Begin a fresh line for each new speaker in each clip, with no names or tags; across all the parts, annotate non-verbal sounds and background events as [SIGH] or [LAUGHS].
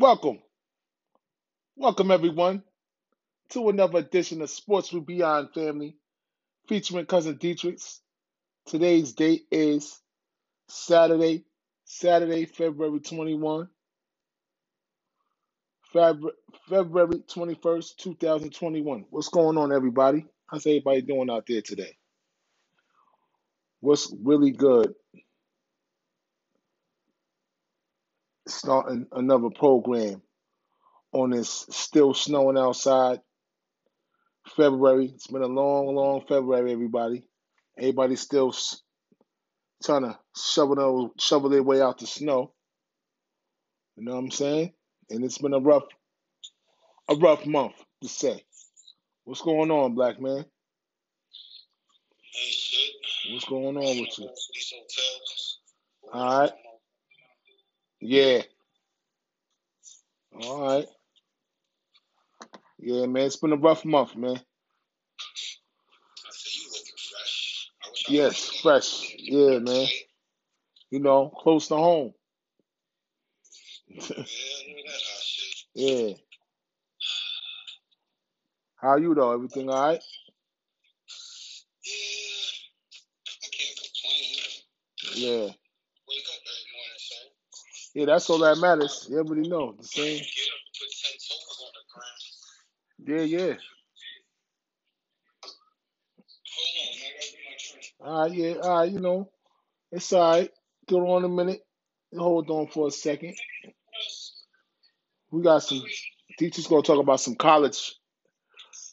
Welcome, welcome everyone to another edition of Sports with Beyond Family, featuring cousin Dietrichs. Today's date is Saturday, Saturday, February 21, February, February 21st, 2021. What's going on, everybody? How's everybody doing out there today? What's really good? Starting another program on this still snowing outside. February. It's been a long, long February, everybody. Everybody still trying to shovel their, shovel their way out the snow. You know what I'm saying? And it's been a rough, a rough month to say. What's going on, black man?
Shit.
What's going on with you?
Going to these hotels.
All right. Yeah. All right. Yeah, man. It's been a rough month, man. Yes, fresh. Yeah, man. You know, close to home. [LAUGHS]
Yeah.
How you though? Everything all right?
Yeah, I can't complain.
Yeah.
Wake up every morning, son.
Yeah, that's all that matters. You already know. The same.
Get up and put 10 toes on the ground.
Yeah, yeah.
Hold on, man. I gotta do my drink.
All right, yeah, all right, you know. It's all right. Go on a minute. Hold on for a second. We got some teachers gonna talk about some college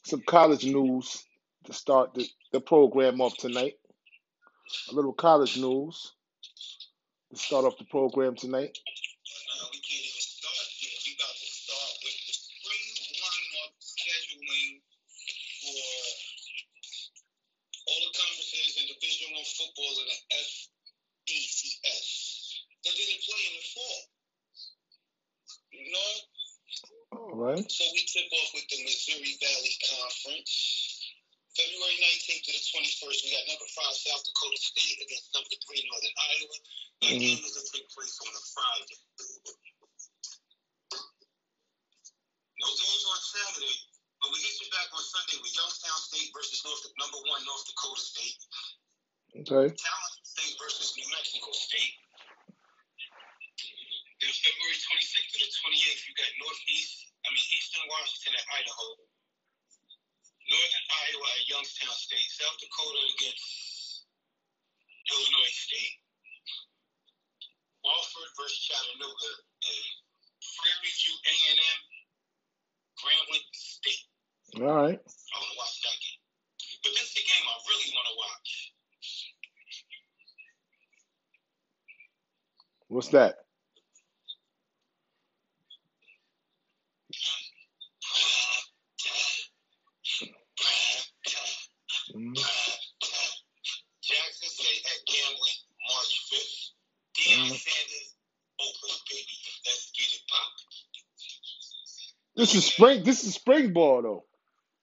some college news to start the, the program off tonight. A little college news to start off the program tonight.
But now we can't even start yet. We about to start with the spring lineup scheduling for all the conferences in Division One football in the FBCS that didn't play in the fall. You know?
All right.
So we tip off with the Missouri Valley Conference. February 19th to the 21st, we got number five South Dakota State against number three Northern Iowa. That
Mhm.
game is to take place on a Friday. No games on Saturday, but we hit you back on Sunday with Youngstown State versus North, number one North Dakota State.
Okay.
Tarleton State versus New Mexico State. Then February 26th to the 28th, you got Northeast, I mean Eastern Washington at Idaho. Northern Iowa at Youngstown State. South Dakota against Illinois State. Wofford versus Chattanooga. And Prairie View A&M, Grambling State.
All right.
I want to watch that game. But this is the game I really want to watch.
What's that? Mhm.
Jackson State at Grambling, March 5th. Deion Sanders, Oakland, baby. Let's get it.
This is spring. This is spring ball though.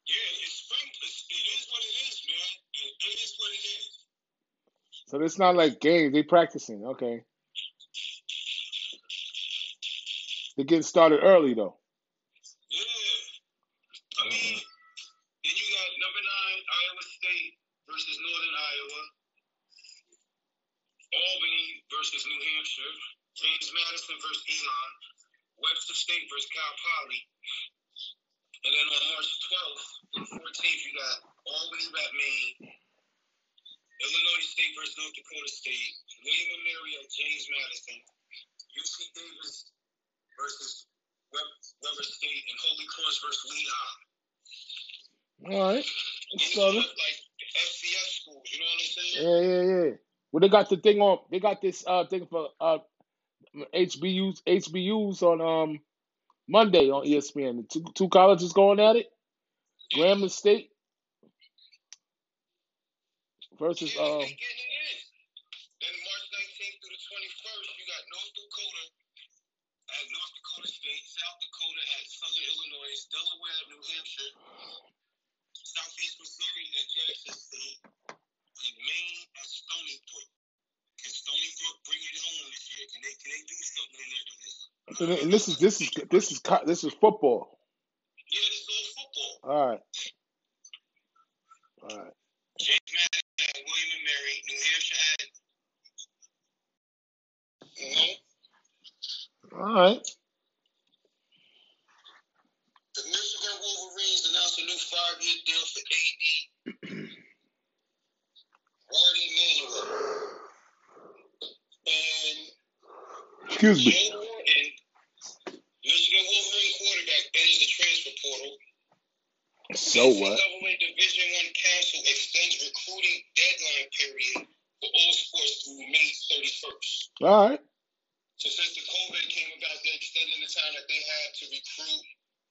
Yeah, it's spring. It's, it is what it is, man. It, it is what it is.
So it's not like games. They practicing. Okay. They're getting started early though.
Yeah. I mean, then you got number nine, Iowa State versus Northern Iowa. Albany versus New Hampshire. James Madison versus Elon. Weber State versus Cal Poly. And then on March 12th and 14th, you got Albany at Maine. Illinois State versus North Dakota State. William and Mary at James Madison. UC Davis versus Weber State. And Holy Cross versus Lehigh.
All right.
These are like FCS schools, you know what I'm saying?
Yeah, yeah, yeah. Well, they got the thing on. They got this uh thing for uh HBUs HBUs on um Monday on ESPN. The two two colleges going at it. Grambling State versus
Yeah,
uh
they getting it in. Then March 19th through the 21st, you got North Dakota at North Dakota State, South Dakota at Southern Illinois, Delaware at New Hampshire, Southeast Missouri at Jackson State, and Maine at Stony Brook. Can Stony Brook bring it home this year? Can they can they do something in division?
And this is this is this is this is football.
Yeah, this is all football.
All right. All right.
James Madison had William and Mary. New Hampshire had. No.
All right.
The Michigan Wolverines announced a new five-year deal for AD.
Excuse me.
Joe Milton, Michigan Wolverine quarterback, enters the transfer portal.
So what?
NCAA Division One Council extends recruiting deadline period for all sports through May 31st.
All right.
So since the COVID came about, they're extending the time that they had to recruit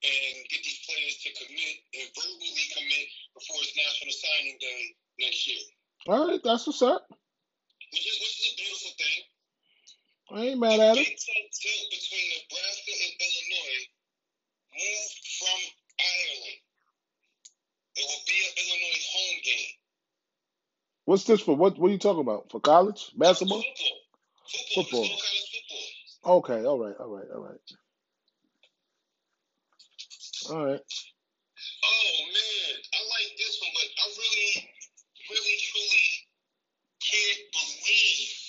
and get these players to commit and verbally commit before it's National Signing Day next year,
All right. That's what's up.
which is which is a beautiful thing.
I ain't mad at it.
Tilt between Nebraska and Illinois from Ireland. It will be an Illinois home game.
What's this for? What What are you talking about? For college basketball?
Football. Football.
Football.
Football.
Okay. All right. All right. All right. All right.
Oh man, I like this one, but I really, really, truly can't believe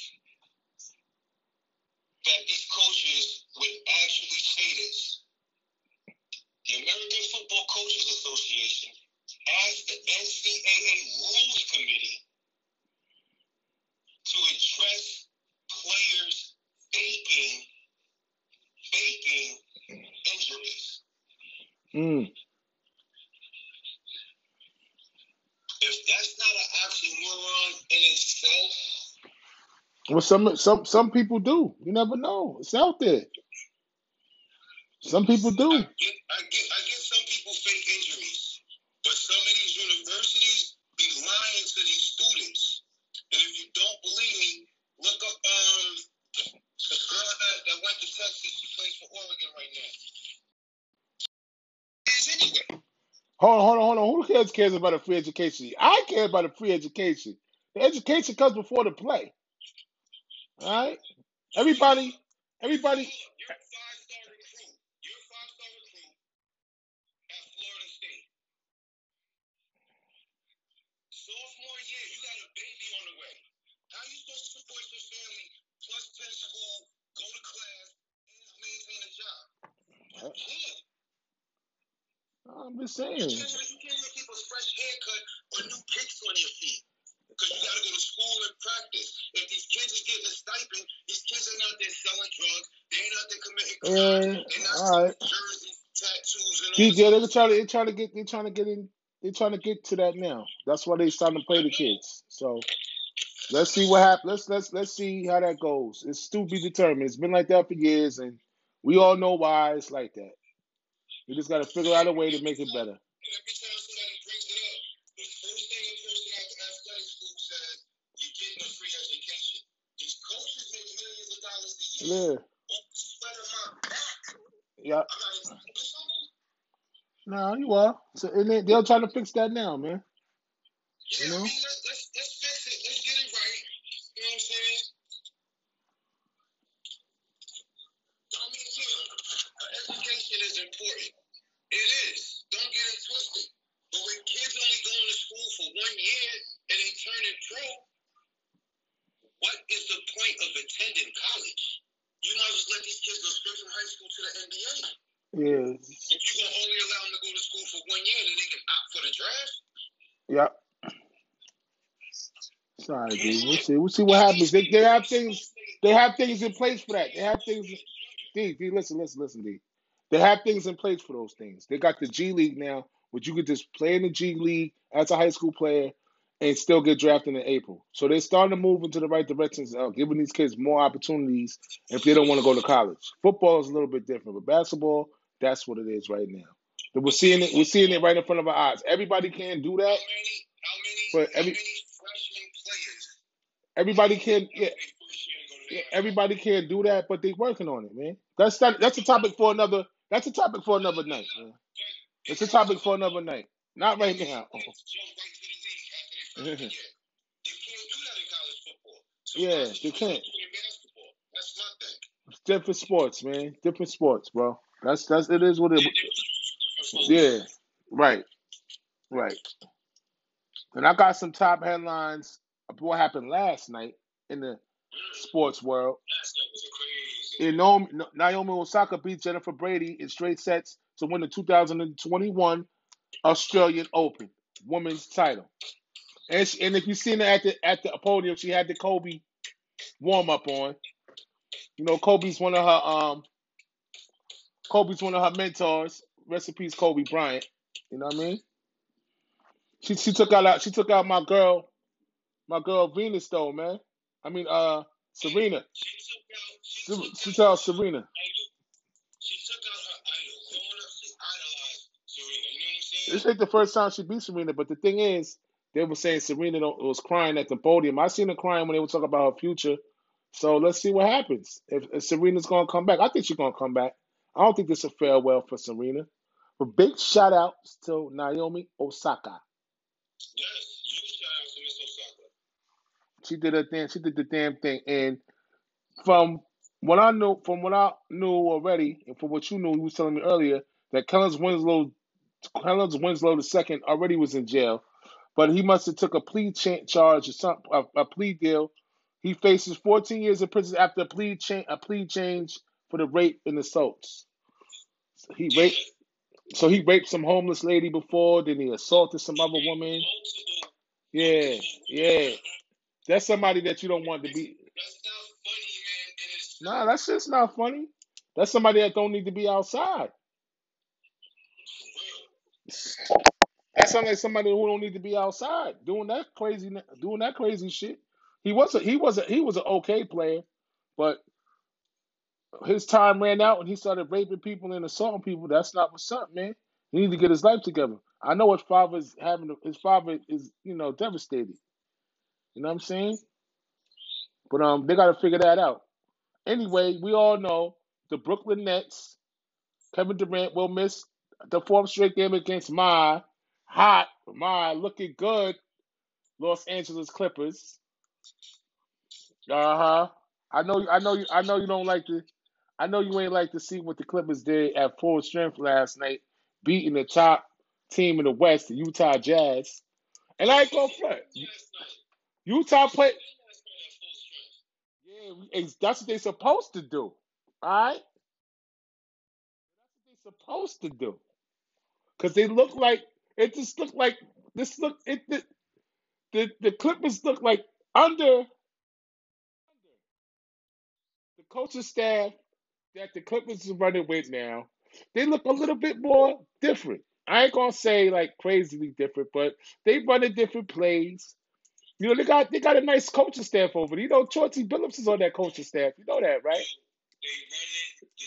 that these coaches would actually say this. The American Football Coaches Association asked the NCAA Rules Committee to address players faking, faking injuries.
Mm. Well, some some some people do. You never know. It's out there. Some people
I
do.
get, I get, I get some people fake injuries, but some of these universities be lying to these students. And if you don't believe me, look up um the girl that, that went to Texas. She plays for Oregon right now. Is anyway.
Hold on, hold on, hold on. Who cares cares about a free education? I care about a free education. The education comes before the play. All right. Everybody, everybody.
You're a five-star recruit. You're a five-star recruit at Florida State. Sophomore year, you got a baby on the way. How you supposed to support your family plus 10 school, go to class, and maintain a job? You can't.
I'm just
You can't, you can't even keep a fresh haircut or new kicks on your feet. Kids are getting a stipend, these kids out there selling drugs. They ain't out there committing crimes. They're not
all right.
jerseys, tattoos, and all
DJ, they're trying to, they're trying to get, they're trying to get in, they're trying to get to that now. That's why they're starting to play the kids. So let's see what happens. Let's let's let's see how that goes. It's to be determined. It's been like that for years, and we all know why it's like that. We just got to figure out a way to make it better.
Every time somebody brings it up, the first thing a person at the athletic school says, you're getting a free education. These coaches make millions of dollars a year
Yeah,
off the my back.
yeah.
I'm not even doing something.
No, you are. So and they, they're trying to fix that now, man.
Yeah,
You
I
know.
mean, let's, let's, let's fix it. Let's get it right. You know what I'm saying? I mean, yeah, education is important. It is. Don't get it twisted. But when kids only going to school for one year and they turning pro, what is the point of attending college? You might as well let these kids go straight from high school to the NBA.
Yeah,
If you gonna only allow them to go to school for one year, they can opt for the draft.
yeah. Sorry, dude. We'll see. We'll see what happens. They, they have things. They have things in place for that. They have things. D, D, listen, listen, listen, D. They have things in place for those things. They got the G League now, which you could just play in the G League as a high school player and still get drafted in April. So they're starting to move into the right directions, uh, giving these kids more opportunities if they don't want to go to college. Football is a little bit different, but basketball, that's what it is right now. We're seeing it. We're seeing it right in front of our eyes. Everybody can't do that?
How many?
but
how many freshman players?
everybody can't. Yeah, everybody can't do that, but they're working on it, man. That's not, that's a topic for another. That's a topic for another night, man. It's a topic for another night. Not right now.
That [LAUGHS]
Yeah, they can't. It's different sports, man. Different sports, bro. That's that's it is what it. Yeah, right, right. And I got some top headlines of what happened last night in the sports world.
Crazy.
Naomi, Naomi Osaka beat Jennifer Brady in straight sets to win the 2021 Australian Open women's title. And she, and if you seen her at the at the podium, she had the Kobe warm up on. You know, Kobe's one of her um Kobe's one of her mentors. Peace, Kobe Bryant. You know what I mean? She she took out she took out my girl, my girl Venus though, man. I mean uh Serena.
She took out. She
She,
took
she
out
Serena.
She took out her idol. She Serena.
This ain't the first time she beat Serena, but the thing is, they were saying Serena was crying at the podium. I seen her crying when they were talking about her future. So let's see what happens. If, if Serena's gonna come back, I think she's gonna come back. I don't think this is a farewell for Serena. But big shout outs to Naomi Osaka.
Yes. You shout out to Miss Osaka.
She did her thing. She did the damn thing. And from what I knew, from what I knew already, and from what you knew, you was telling me earlier that Kellens Winslow, Kellens Winslow II already was in jail, but he must have took a plea cha- charge or something, a, a plea deal. He faces 14 years in prison after a plea cha- a plea change for the rape and assaults. He raped, so he raped some homeless lady before, then he assaulted some other woman. Yeah, yeah, that's somebody that you don't want to be. Nah, that's just not funny. That's somebody that don't need to be outside. That sounds like somebody who don't need to be outside doing that crazy, doing that crazy shit. He was a he was a he was an okay player, but his time ran out and he started raping people and assaulting people. That's not what's up, man. He need to get his life together. I know his father's having his father is you know devastated. You know what I'm saying? But um, they got to figure that out. Anyway, we all know the Brooklyn Nets. Kevin Durant will miss the fourth straight game against my hot, my looking good Los Angeles Clippers. Uh huh. I know. I know. You, I know you don't like to. I know you ain't like to see what the Clippers did at full strength last night, beating the top team in the West, the Utah Jazz. And I ain't gonna front. Utah play.
Last night at full strength.
Yeah, that's what they're supposed to do. All right. That's what they're supposed to do. Cause they look like it just look like this look it the the, the Clippers look like under the coaching staff that the Clippers is running with now. They look a little bit more different. I ain't gonna say like crazily different, but they running different plays. You know, they got they got a nice coaching staff over there. You know, Chauncey Billups is on that coaching staff. You know that, right?
They running the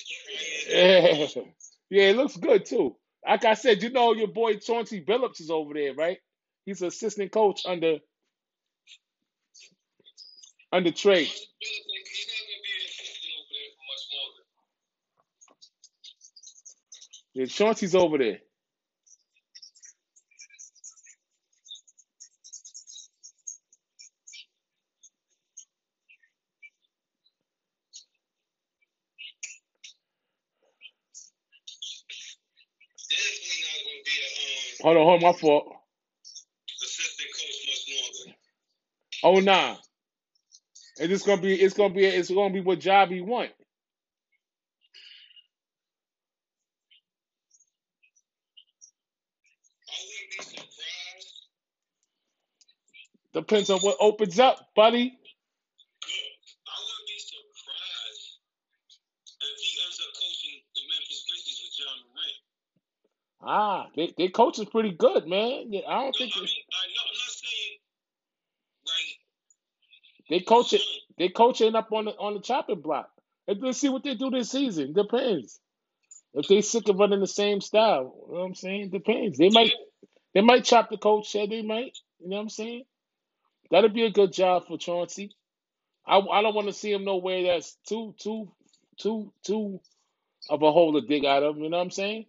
triangle.
Yeah, yeah, it looks good too. Like I said, you know your boy Chauncey Billups is over there, right? He's an assistant coach under under Trey.
He's not gonna be an assistant over there for much longer.
Yeah, Chauncey's over there. Hold on, hold on, my fault. Oh nah. It's just gonna be it's gonna be it's gonna be what job he want.
I wouldn't be surprised.
Depends on what opens up, buddy. Ah, they they coach is pretty good, man. Yeah, I don't
No,
think
I mean, I I'm not saying
they coach it. They coaching up on the on the chopping block. And Let's see what they do this season. Depends. If they sick of running the same style, you know what I'm saying? Depends. They might they might chop the coach. Yeah, they might. You know what I'm saying? That'd be a good job for Chauncey. I, I don't want to see him nowhere that's too too too too of a hole to dig out of. You know what I'm saying?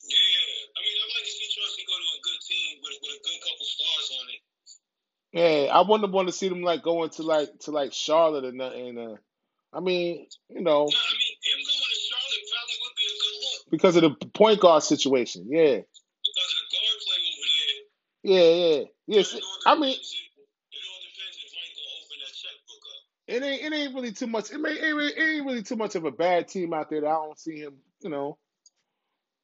Yeah, I mean, I like to see Chauncey go to a good team with, with a good couple stars on it.
Yeah, I wouldn't want to see them like going to like to like Charlotte or nothing, uh, I mean, you know,
No, I mean, him going to Charlotte probably would be a good look
because of the point guard situation. Yeah,
because of the guard play over there.
yeah, yeah, yes.
All
I mean,
depends if, it all depends if Mike gonna open that checkbook up.
It ain't it ain't really too much. It, may, it, ain't- it ain't really too much of a bad team out there that I don't see him. You know,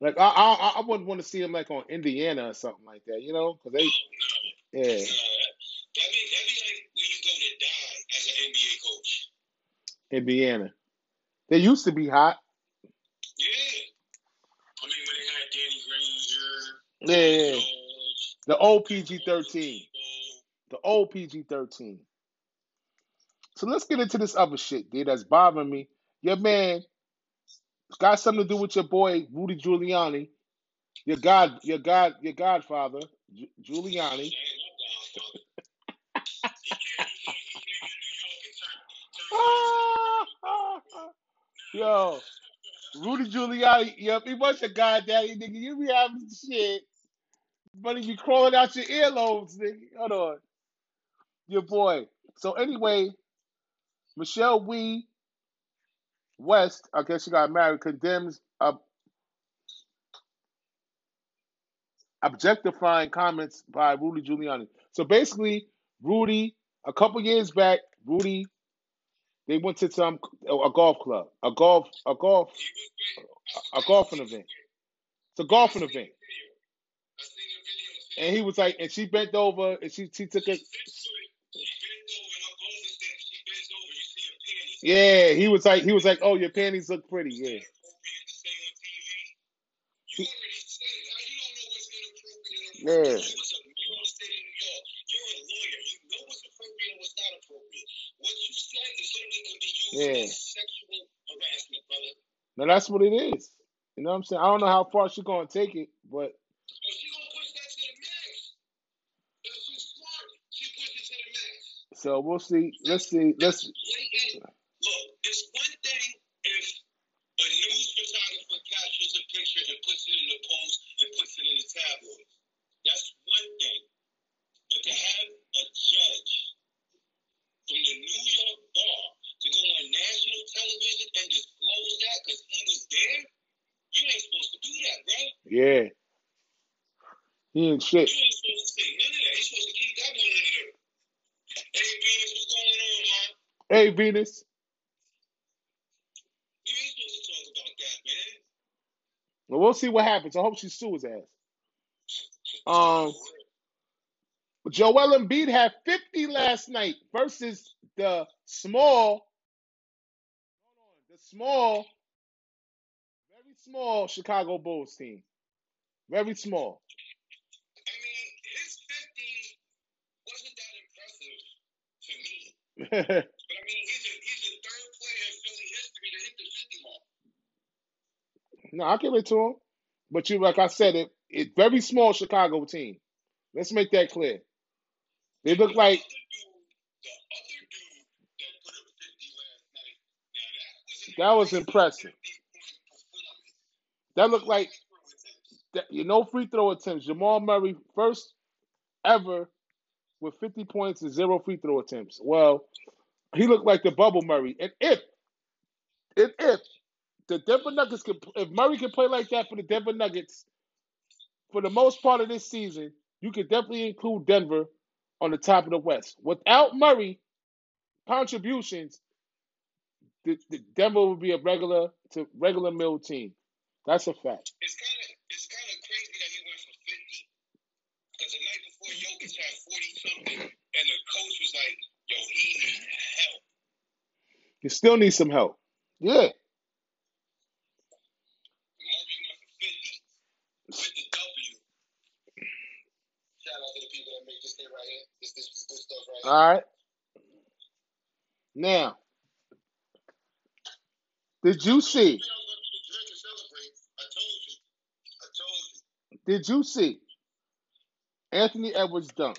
like I I, I wouldn't want to see him like on Indiana or something like that. You know, because they
Oh no,
yeah
uh, that, that be that be like where you go to die as an NBA coach.
Indiana. They used to be hot.
Yeah, I mean when they had Danny Granger,
Yeah, yeah. The old PG thirteen. The old PG thirteen. So let's get into this other shit, dude. That's bothering me. Your man got something to do with your boy Rudy Giuliani. Your god, your god, your godfather, Gi- Giuliani. [LAUGHS] Yo, Rudy Giuliani, yep, he was your goddaddy, nigga. You be having shit, he be crawling out your earlobes, nigga. Hold on. Your boy. So anyway, Michelle Wie West, I guess she got married, condemns ob- objectifying comments by Rudy Giuliani. So basically, Rudy, a couple years back, Rudy, they went to some a golf club, a golf, a golf, a golfing event. It's a golfing event, and he was like, and she bent over, and she she took it.
She bent over in her golden step. She bends over. You see her panties.
Yeah, he was like, he was like, oh, your panties look pretty. Yeah, Yeah. Yeah. now that's what it is. You know what I'm saying? I don't know how far she's gonna take it, but
so
we'll see. Let's see. Let's.
blatant. Look, it's one thing if a news photographer captures a picture and puts it in the post and puts it in the tabloids. That's one thing. But to have a judge from the New York bar to go on national television and disclose that because he was there, you ain't supposed to do that, bro.
Yeah. He ain't shit.
You ain't supposed to say none of that. You're supposed to keep that one under there. Hey, Venus, what's going on, man?
Hey, Venus.
You ain't supposed to talk about that, man.
Well, we'll see what happens. I hope she sues his ass. Um, Joel Embiid had 50 last night versus the small, the small, very small Chicago Bulls team. Very small.
I mean, his 50 wasn't that impressive to me. But [LAUGHS] I mean, he's a, he's a third player in Philly history to hit the 50 mark.
no, I'll give it to him. But you, like I said, it, it very small Chicago team. Let's make that clear. They look like
other dude, the other dude that put up 50 last night, now that was an
that was impressive.
50 point performance.
That looked like
Free throw attempts.
that, you know free throw attempts. Jamal Murray first ever with 50 points and zero free throw attempts. Well, he looked like the bubble Murray. And if and if the Denver Nuggets could if Murray can play like that for the Denver Nuggets for the most part of this season, you could definitely include Denver on the top of the West. Without Murray contributions, the, the Denver would be a regular to regular mill team. That's a fact.
It's kind of crazy that he went for 50 because the night before Jokic had 40 something, and the coach was like, "Yo, he needs help."
You still need some help. Yeah.
Murray went for 50 with the W. Shout out to the people that make this thing right. This this this right.
All right. Now, did you see?
I was gonna get a drink and celebrate. I told you. I told you.
Did you see Anthony Edwards dunk?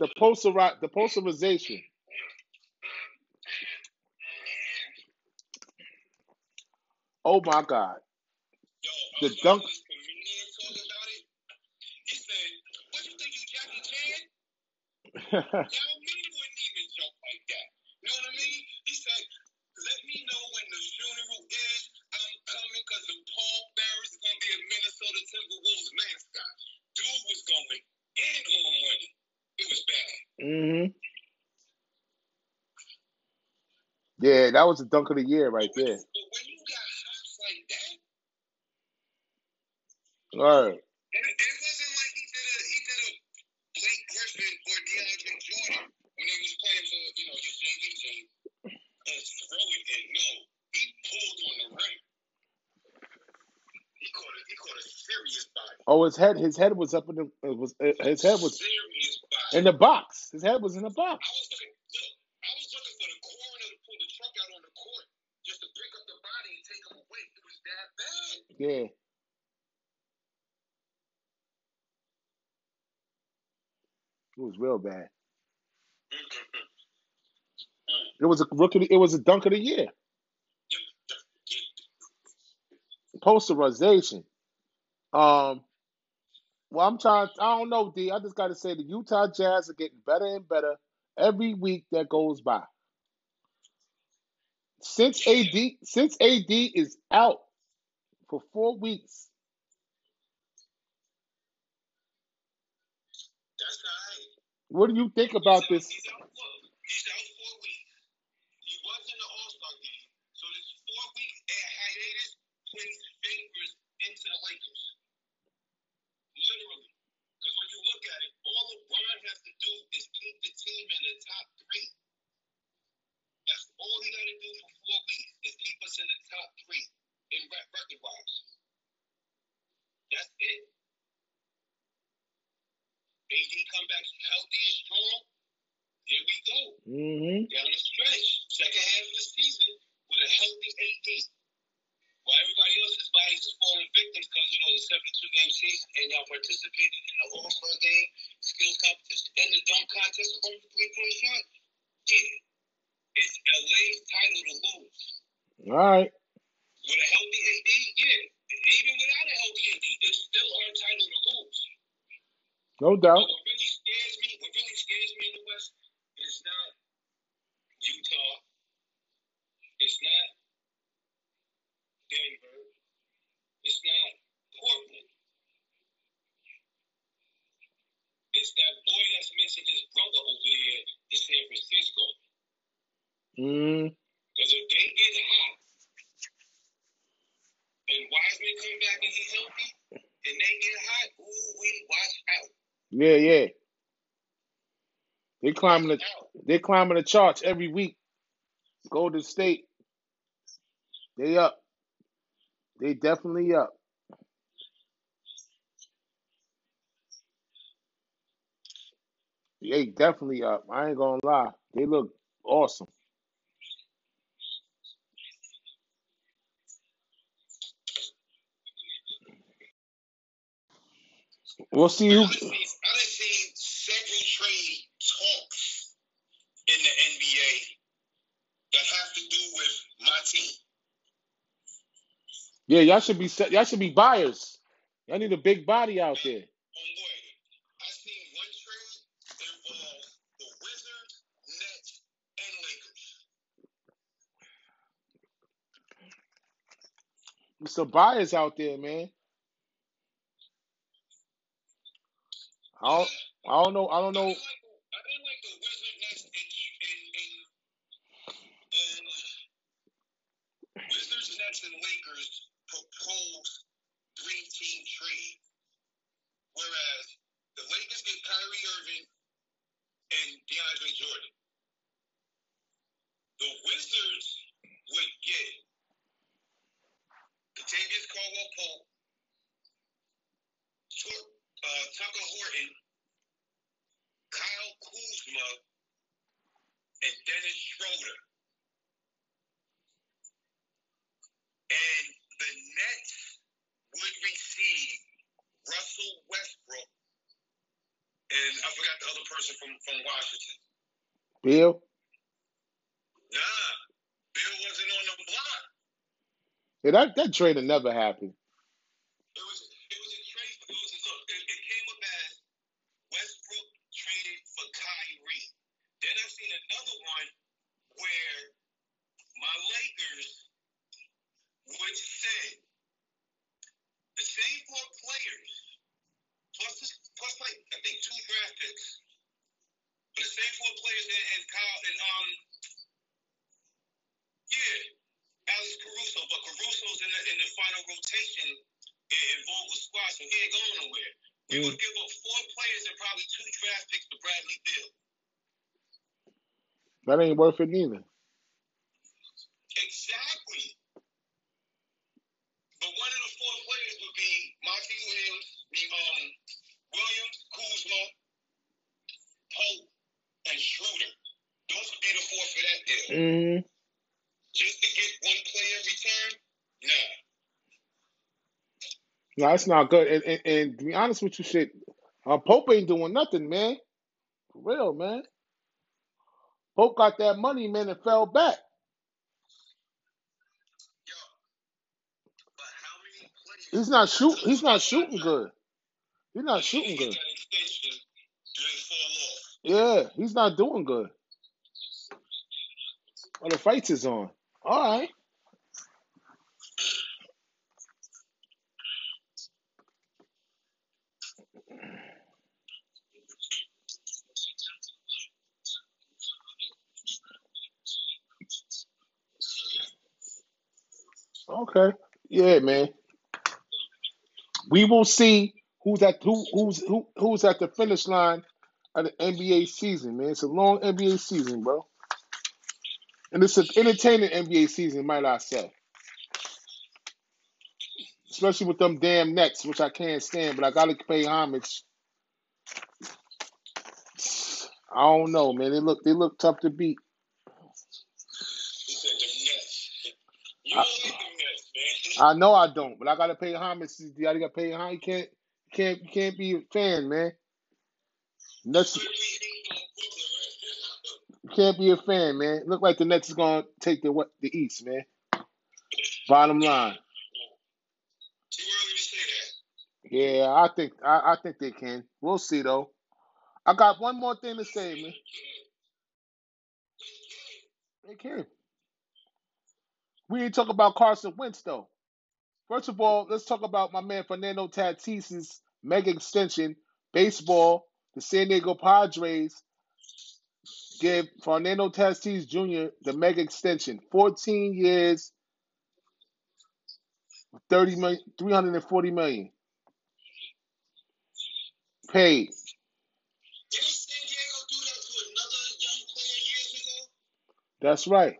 The poster, the posterization. Oh my God! The dunk. [LAUGHS] Yeah, that was the dunk of the year right
But
there.
but when you got hops like that,
All right.
it, it wasn't like he did a he did a Blake Griffin or DeAndre Jordan when they was playing for you know your JV team and throw it. No, he pulled on the rim. He caught a he caught a serious body.
Oh, his head, his head was up in the, it was uh, his head was in the box. His head was in the box.
I was looking, look, I was looking for the coroner to pull the truck out on the court just to pick up the body and take him away. It was that bad.
Yeah. It was real bad. It was a rookie. It was a dunk of the year. Posterization. Um. Well, I'm trying. I don't know, D. I just got to say the Utah Jazz are getting better and better every week that goes by. Since AD, since AD is out for four weeks,
That's right.
what do you think about
He's out-
this?
He's out, he's out for a week. He was in the All Star game. So this four week hiatus plays favors into the Lakers. Literally. Because when you look at it, all LeBron has to do is keep the team in the top three. That's all he got to do for four weeks is keep us in the top three in record wise. That's it. AD come back healthy and strong. Here we go.
Mm-hmm.
Down the stretch. Second half of the season with a healthy AD. While everybody else's bodies is falling victims because, you know, the 72 game season and y'all participated in the All Star game, skills competition, and the dunk contest from the three point shot. Yeah. It's LA's title to lose.
All right.
With a healthy AD, yeah. Even without a healthy AD, it's still our title to lose.
No
But
doubt.
what really scares me, what really scares me in the West is not Utah. It's not Denver. It's not Portland. It's that boy that's missing his brother over there in San Francisco.
Mm.
Because if they get hot and Wiseman come back and he's healthy and they get hot, ooh, we watch out.
Yeah, yeah. They're climbing the they climbing the charts every week. Golden State. They up. They definitely up. They definitely up. I ain't gonna lie. They look awesome. We'll see who
seen, I done seen several trade talks in the NBA that have to do with my team.
Yeah, y'all should be set y'all should be buyers. Y'all need a big body out there.
Homeboy, I seen one trade involve the Wizards, Nets, and Lakers.
There's some buyers out there, man. I don't, I don't know. I don't know.
didn't like, I didn't like the Wizards, Nets, and, and, and, and Wizards, Nets, and Lakers proposed three-team trade, whereas the Lakers get Kyrie Irving and DeAndre Jordan. The Wizards would get Kentavious Caldwell Pope, Tur- uh, Tucker Horton, Kyle Kuzma, and Dennis Schroeder. And the Nets would receive Russell Westbrook and I forgot the other person from, from Washington.
Beal.
Nah, Beal wasn't on the block.
Yeah, that that trade never happen.
It was it was a trade. It was a look. It, it came up as Westbrook traded for Kyrie. Then I seen another one where my Lakers would send the same four players plus plus like I think two draft picks. But the same four players and, and Kyle and um final rotation in, Vogel's squad, so he ain't going nowhere.
Mm.
would give up four players and probably two draft picks to Bradley Beal.
That ain't worth it neither.
Exactly. But one of the four players would be Monty Williams, the um Williams, Kuzma, Pope, and Schroeder. Those would be the four for that deal.
Mm.
Just to get one player in return? Nah.
No, that's not good. And, and, and to be honest with you, shit, uh, Pope ain't doing nothing, man. For real, man. Pope got that money, man, and fell back. He's not shoot. He's not shooting good. He's not shooting good. Yeah, he's not doing good. Well, the fights is on. All right. Okay. Yeah, man. We will see who's at who who's who who's at the finish line of the NBA season, man. It's a long NBA season, bro. And it's an entertaining NBA season, might I say. Especially with them damn Nets, which I can't stand, but I gotta pay homage. I don't know, man. They look they look tough to beat.
He said the Nets. You
I-
don't like the Nets, man.
I know I don't, but I gotta pay homage. You gotta pay homage. You can't you can't you can't be a fan, man.
Brooklyn,
you can't be a fan, man. Look like the Nets is gonna take the what the East, man. Bottom line. Yeah, I think I, I think they can. We'll see though. I got one more thing to say, man. They can. We didn't talk about Carson Wentz though. First of all, let's talk about my man Fernando Tatis's mega extension. Baseball, the San Diego Padres gave Fernando Tatis Jr. the mega extension. 14 years, 30 million, 340 million. Paid.
Didn't San Diego do that to another young player years ago?
That's right.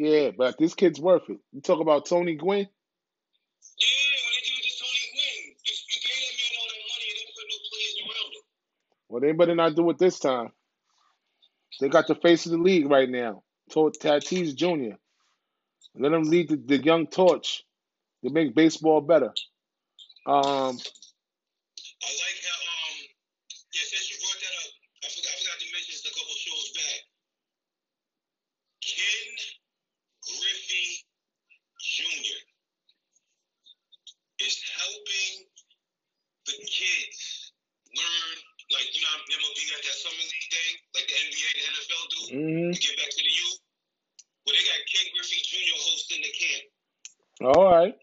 Yeah, but this kid's worth it. You talk about Tony Gwynn.
Yeah, they to Tony Gwynn, you, you gave that man all that money and then put no players around him.
Well, they better not do it this time. They got the face of the league right now. Tatis Jr. Let him lead the, the young torch to make baseball better. Um,
I like how um yeah, since you brought that up, I forgot I forgot to mention this a couple shows back. Ken Griffey Jr. is helping the kids learn like you know how MLB got that summer league thing, like the NBA and the
Mhm.
to get back to the youth. Well they got Ken Griffey Jr. hosting the camp.
All right.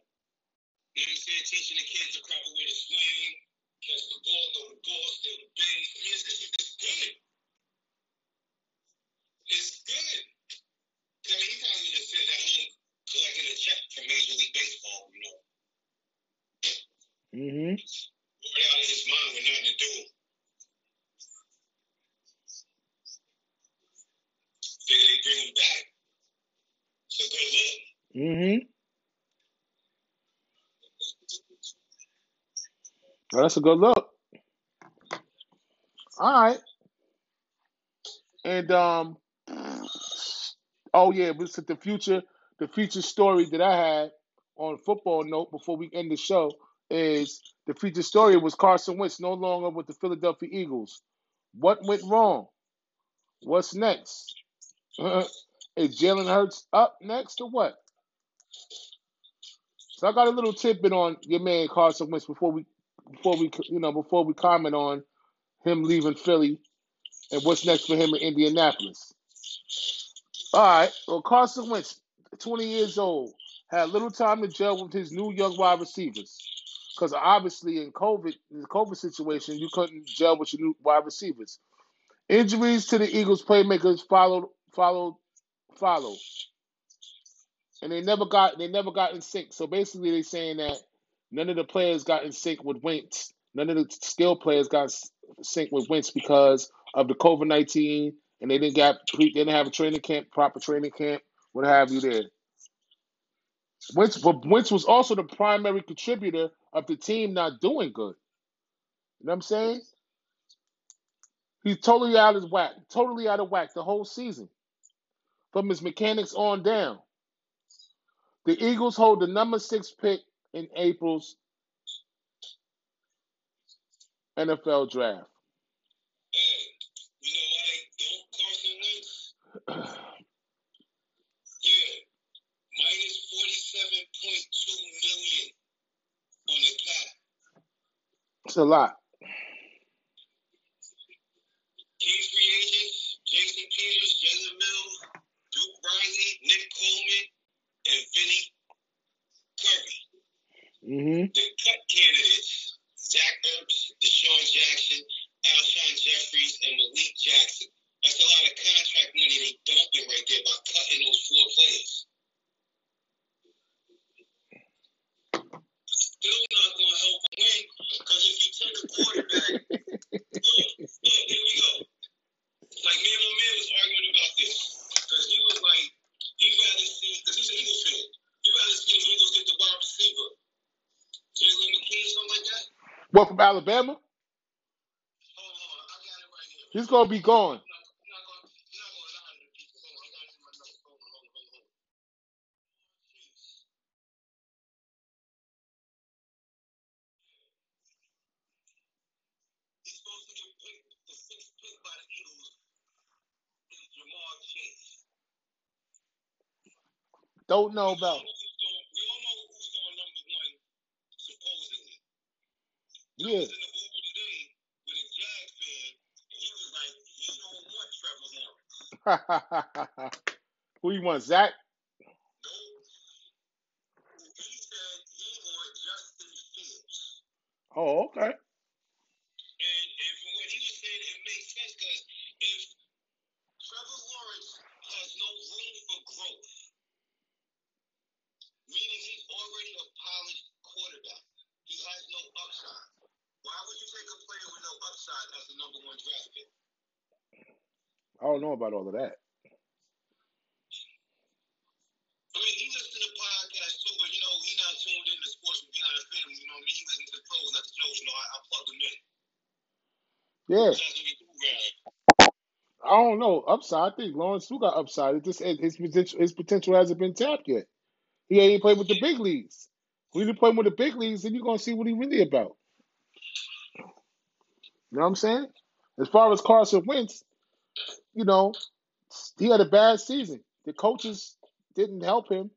You know what I'm saying? Teaching the kids the proper way to swing, catch the ball, throw the ball, steal the base. I mean, it's, it's, good. It's good. I mean, he probably just sitting at home collecting a check from Major League Baseball, you know, Mm
Mhm.
bored out of his mind with nothing to do. Figure they bring him back. It's a good
Mhm. Well, that's a good look. All right. And um, oh yeah, this is the future. The future story that I had on football note before we end the show is the future story was Carson Wentz no longer with the Philadelphia Eagles. What went wrong? What's next? is Jalen Hurts up next or what? So I got a little tidbit on your man Carson Wentz before we before we you know before we comment on him leaving Philly and what's next for him in Indianapolis. All right, well Carson Wentz, 20 years old, had little time to gel with his new young wide receivers because obviously in COVID, in the COVID situation, you couldn't gel with your new wide receivers. Injuries to the Eagles playmakers followed followed followed. And they never got they never got in sync. So basically they're saying that none of the players got in sync with Wentz. None of the skill players got in sync with Wentz because of the COVID nineteen and they didn't get they didn't have a training camp, proper training camp, what have you there. Wentz, but Wentz was also the primary contributor of the team not doing good. You know what I'm saying? He's totally out of whack, totally out of whack the whole season, from his mechanics on down. The Eagles hold the number six pick in April's NFL draft.
Hey, you know why don't Carson Wentz? Yeah, minus forty-seven point two million on the cap.
It's a lot.
Key free agents: Jason Peters, Jalen Mills, Duke Riley, Nick Coleman, and Vinny Curry.
hmm
The cut candidates: Zach Ertz, DeSean Jackson, Alshon Jeffries, and Malik Jackson. That's a lot of contract money they dumping right there by cutting those four players. Still not going to help them win because if you take a quarterback, look, look, here we go. Like me and my man was arguing about this because he was like, he rather see because he's an Eagles fan. He rather see the Eagles get the wide receiver, Jalen McKay, something like that.
What from Alabama?
Hold on, hold on, I got it right here.
He's gonna be gone.
I'm not, I'm not going, I'm not going to lie to people. Hold on, I got it in my notes. Hold on, hold on, hold on. Jeez. He's supposed to get picked, the sixth pick by the gonna be gone.
Don't know about.
know who's going, we all know who's going number one, supposedly. I
Yeah.
was in the Uber today with a Jag fan, and he was like, he don't want Trevor Lawrence. [LAUGHS]
Who you want, Zach?
He said he want Justin Fields.
Oh, okay.
And, and from what he was saying, it makes sense because if Trevor Lawrence has no room for growth, meaning he's already a polished quarterback, he has no upside. Why would you take a player with no upside as the number one draft pick?
I don't know about all of that.
I mean, he listens to podcasts too, but you know, he not tuned in to sports with behind the film. You know what I mean? He listens to the pros, not the jokes. You know, I, I plug them in.
Yeah.
That's what we do around.
I don't know. Upside, I think Lawrence still got upside. It just his potential his potential hasn't been tapped yet. He ain't played with the big leagues. When you play with the big leagues, then you're gonna see what he really about. You know what I'm saying? As far as Carson Wentz, you know, he had a bad season. The coaches didn't help him.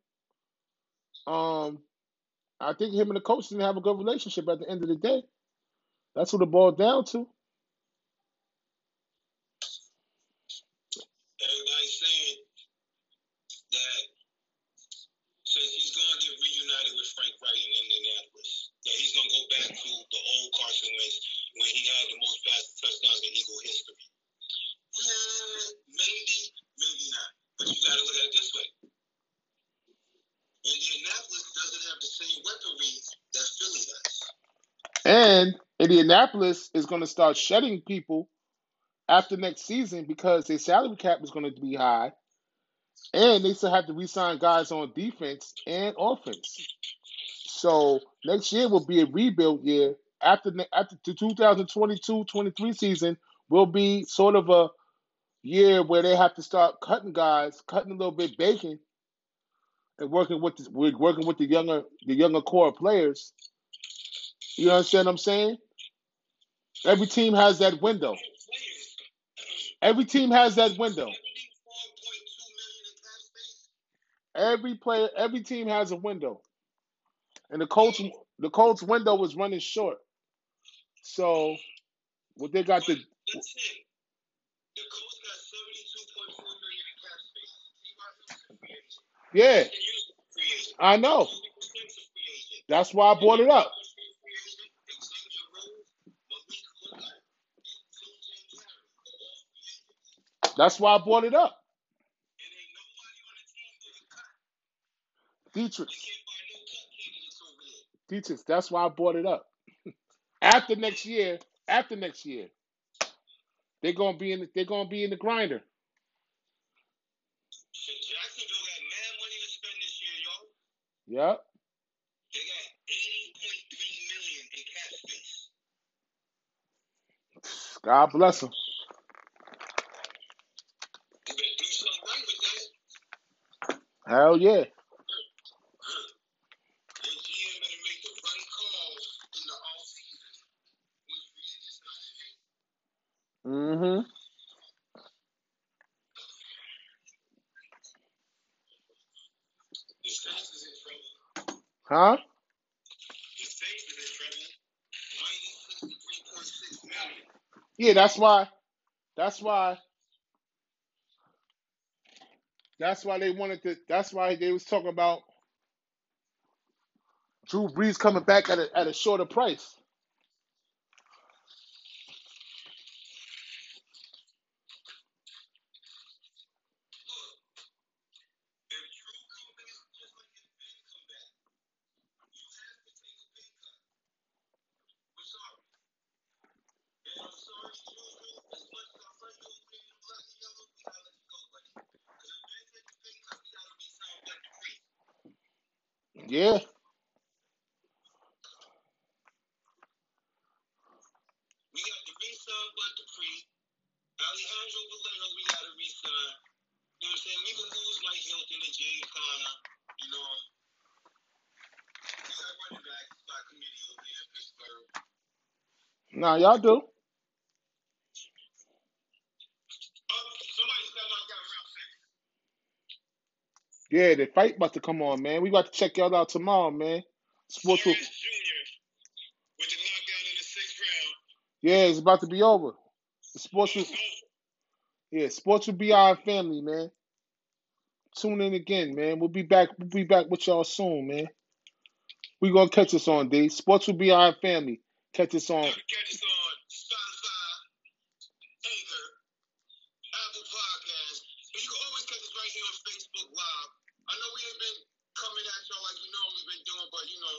Um, I think him and the coach didn't have a good relationship at the end of the day. That's what it boiled down to.
Everybody's saying that since he's going to get reunited with Frank Reich in Indianapolis, that he's going to go back to the old Carson Wentz when he had the most passing touchdowns in Eagle history. Eh, maybe, maybe not. But you got to look at it this way. Indianapolis doesn't have the same weaponry that Philly does.
And Indianapolis is going to start shedding people after next season because their salary cap is going to be high, and they still have to re-sign guys on defense and offense. So next year will be a rebuild year. After after the 2022-23 season will be sort of a year where they have to start cutting guys, cutting a little bit bacon, and working with the, working with the younger the younger core players. You understand what I'm saying? Every team has that window. Every team has that window.
74.2 million in cap space.
Every player, every team has a window, and the Colts, the Colts window was running short. So, what they got
to.
the
that's it. The Colts got 72.4 million in cap space. T.Y. Hilton, free agent.
Yeah. I know. That's why I brought it up. That's why I brought it up. Dietrich. Dietrich. That's why I brought it up. [LAUGHS] after next year, after next year, they're gonna be in. The, they're gonna be in the grinder.
Shit, Jacksonville got mad money to spend this year, yo.
Yep.
They got 80.3 million in cap space.
God bless them.
You better do something right with that.
Hell yeah.
Your GM better make the right calls in the off season when free agents signing in.
Mm-hmm.
The Saints is in trouble.
Huh?
The Saints is in trouble. Minus 63.6 million.
Yeah, that's why. That's why. That's why they wanted to. That's why they was talking about Drew Brees coming back at a at a shorter price.
If Drew come back just like his Ben come back, you have to take a pay cut. We're sorry. And I'm sorry, Juju, as much as I love you over there in black and yellow, we gotta let you go, buddy. Because if Ben takes a pay cut, we gotta re-sign Bud Dupree.
Yeah.
We got to re-sign. Alejandro we got to re-sign. You know what I'm saying? We can lose Mike Hilton and James Conner. You know, we got running back by committee over here in Pittsburgh.
Nah, y'all do.
Oh, somebody just got knocked out round six.
Yeah, the fight about to come on, man. We got to check y'all out tomorrow, man. Sports will,
Jr. with the in the sixth round.
yeah, it's about to be over. The sports will, yeah, sports will be our family, man. Tune in again, man. We'll be back. We'll be back with y'all soon, man. We gonna catch us on D. Sports will be our family. Catch us on.
Catch us on Spotify, Anchor, Apple Podcasts, and you can always catch us right here on Facebook Live. I know we ain't been coming at y'all like you know we've been doing, but you know,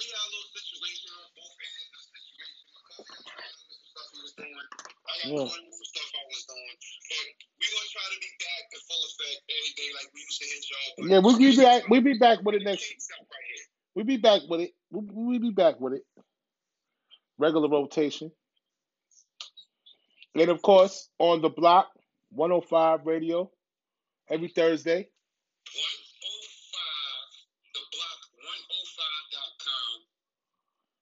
we had a little situation on both ends of the situation. My cousin had problems with some stuff he was doing. I got Mm-hmm.
Yeah.
caught stuff I was doing. We gonna try to be back full effect any day like we used to hit y'all.
Yeah, we'll be back. We'll be back with it next.
Right.
We'll be back with it. We'll, we'll be back with it. Regular rotation. And of course, on the block, 105 radio, every Thursday.
105, the block 105.com.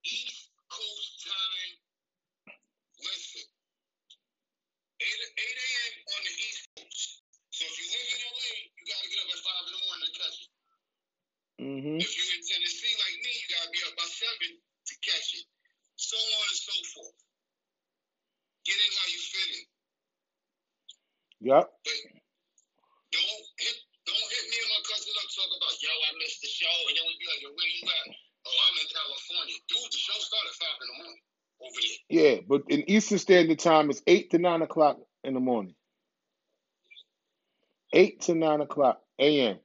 East Coast time. Listen, 8, 8 a.m. on the East Coast. So if you live in LA, you got to get up at 5 in the morning to catch it.
Mm-hmm.
If you're in Tennessee like me, you got to be up by 7 to catch it. So on and so forth. Get in how you fit in.
Yep.
But don't hit don't hit me and my cousin up talk about yo I missed the show and then we be like yo where you at? Oh I'm in California. Dude, the show started at five in the morning over there.
Yeah, but in Eastern Standard Time, it's 8 to 9 o'clock in the morning. 8 to 9 o'clock a.m.
AM.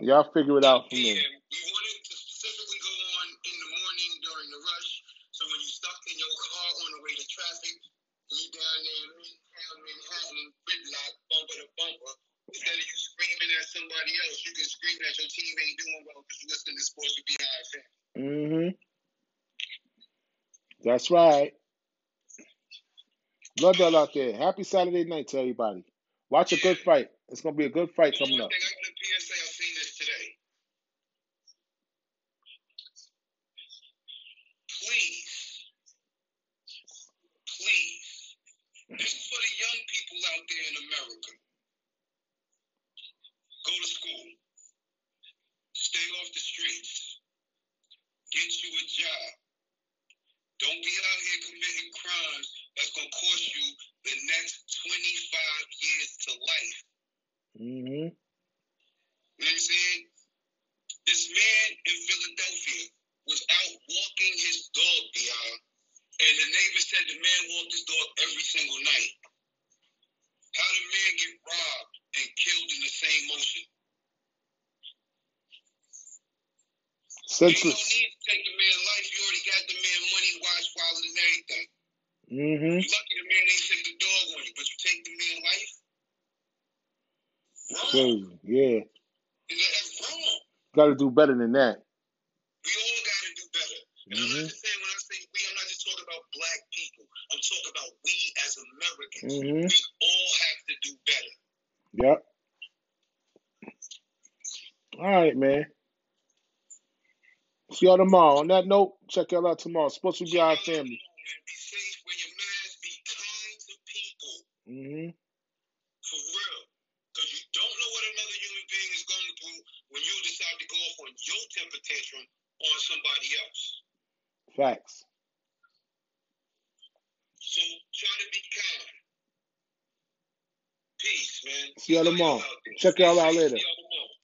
Y'all figure it out from
PM.
there.
We wanted to specifically go on in the morning during the rush. So when you stuck in your car on the way to traffic, you down there in Midtown Manhattan, gridlock, bumper to bumper. Instead of you screaming at somebody else, you can scream that team ain't doing well because you listen to sports with BIFM.
Mm-hmm. That's right. Love y'all out there. Happy Saturday night to everybody. Watch a good fight. It's gonna be a good fight coming up.
thing I got a PSA, I seen this today. Please, please, this is for the young people out there in America. Go to school. Stay off the streets. Get you a job. Don't be out here committing crimes that's gonna cost you the next 25 years to life.
Mm-hmm.
You know what I'm saying? This man in Philadelphia was out walking his dog, y'all. And the neighbor said the man walked walk this dog every single night? How did man get robbed and killed in the same motion? You don't need to take the man life. You already got the man money, watch, wallet, and everything.
Mm-hmm.
You lucky the man ain't sick the dog on you, but you take the man life? Wrong.
Crazy. Yeah.
That's wrong.
Got to do better than that.
We all got to do better. And I'm
Mhm.
not just saying when I say we, I'm not just talking about black people. About we as Americans.
Mhm.
We all have to do better.
Yep. All right, man. See y'all tomorrow. On that note, check y'all out tomorrow. Supposed to be our family.
Be safe, wear your mask, be kind to people.
Mm-hmm.
For real. Because you don't know what another human being is going through when you decide to go off on your temper tantrum on somebody else.
Facts.
So try to be kind. Peace, man.
See y'all tomorrow. Check y'all out later.
See y'all tomorrow.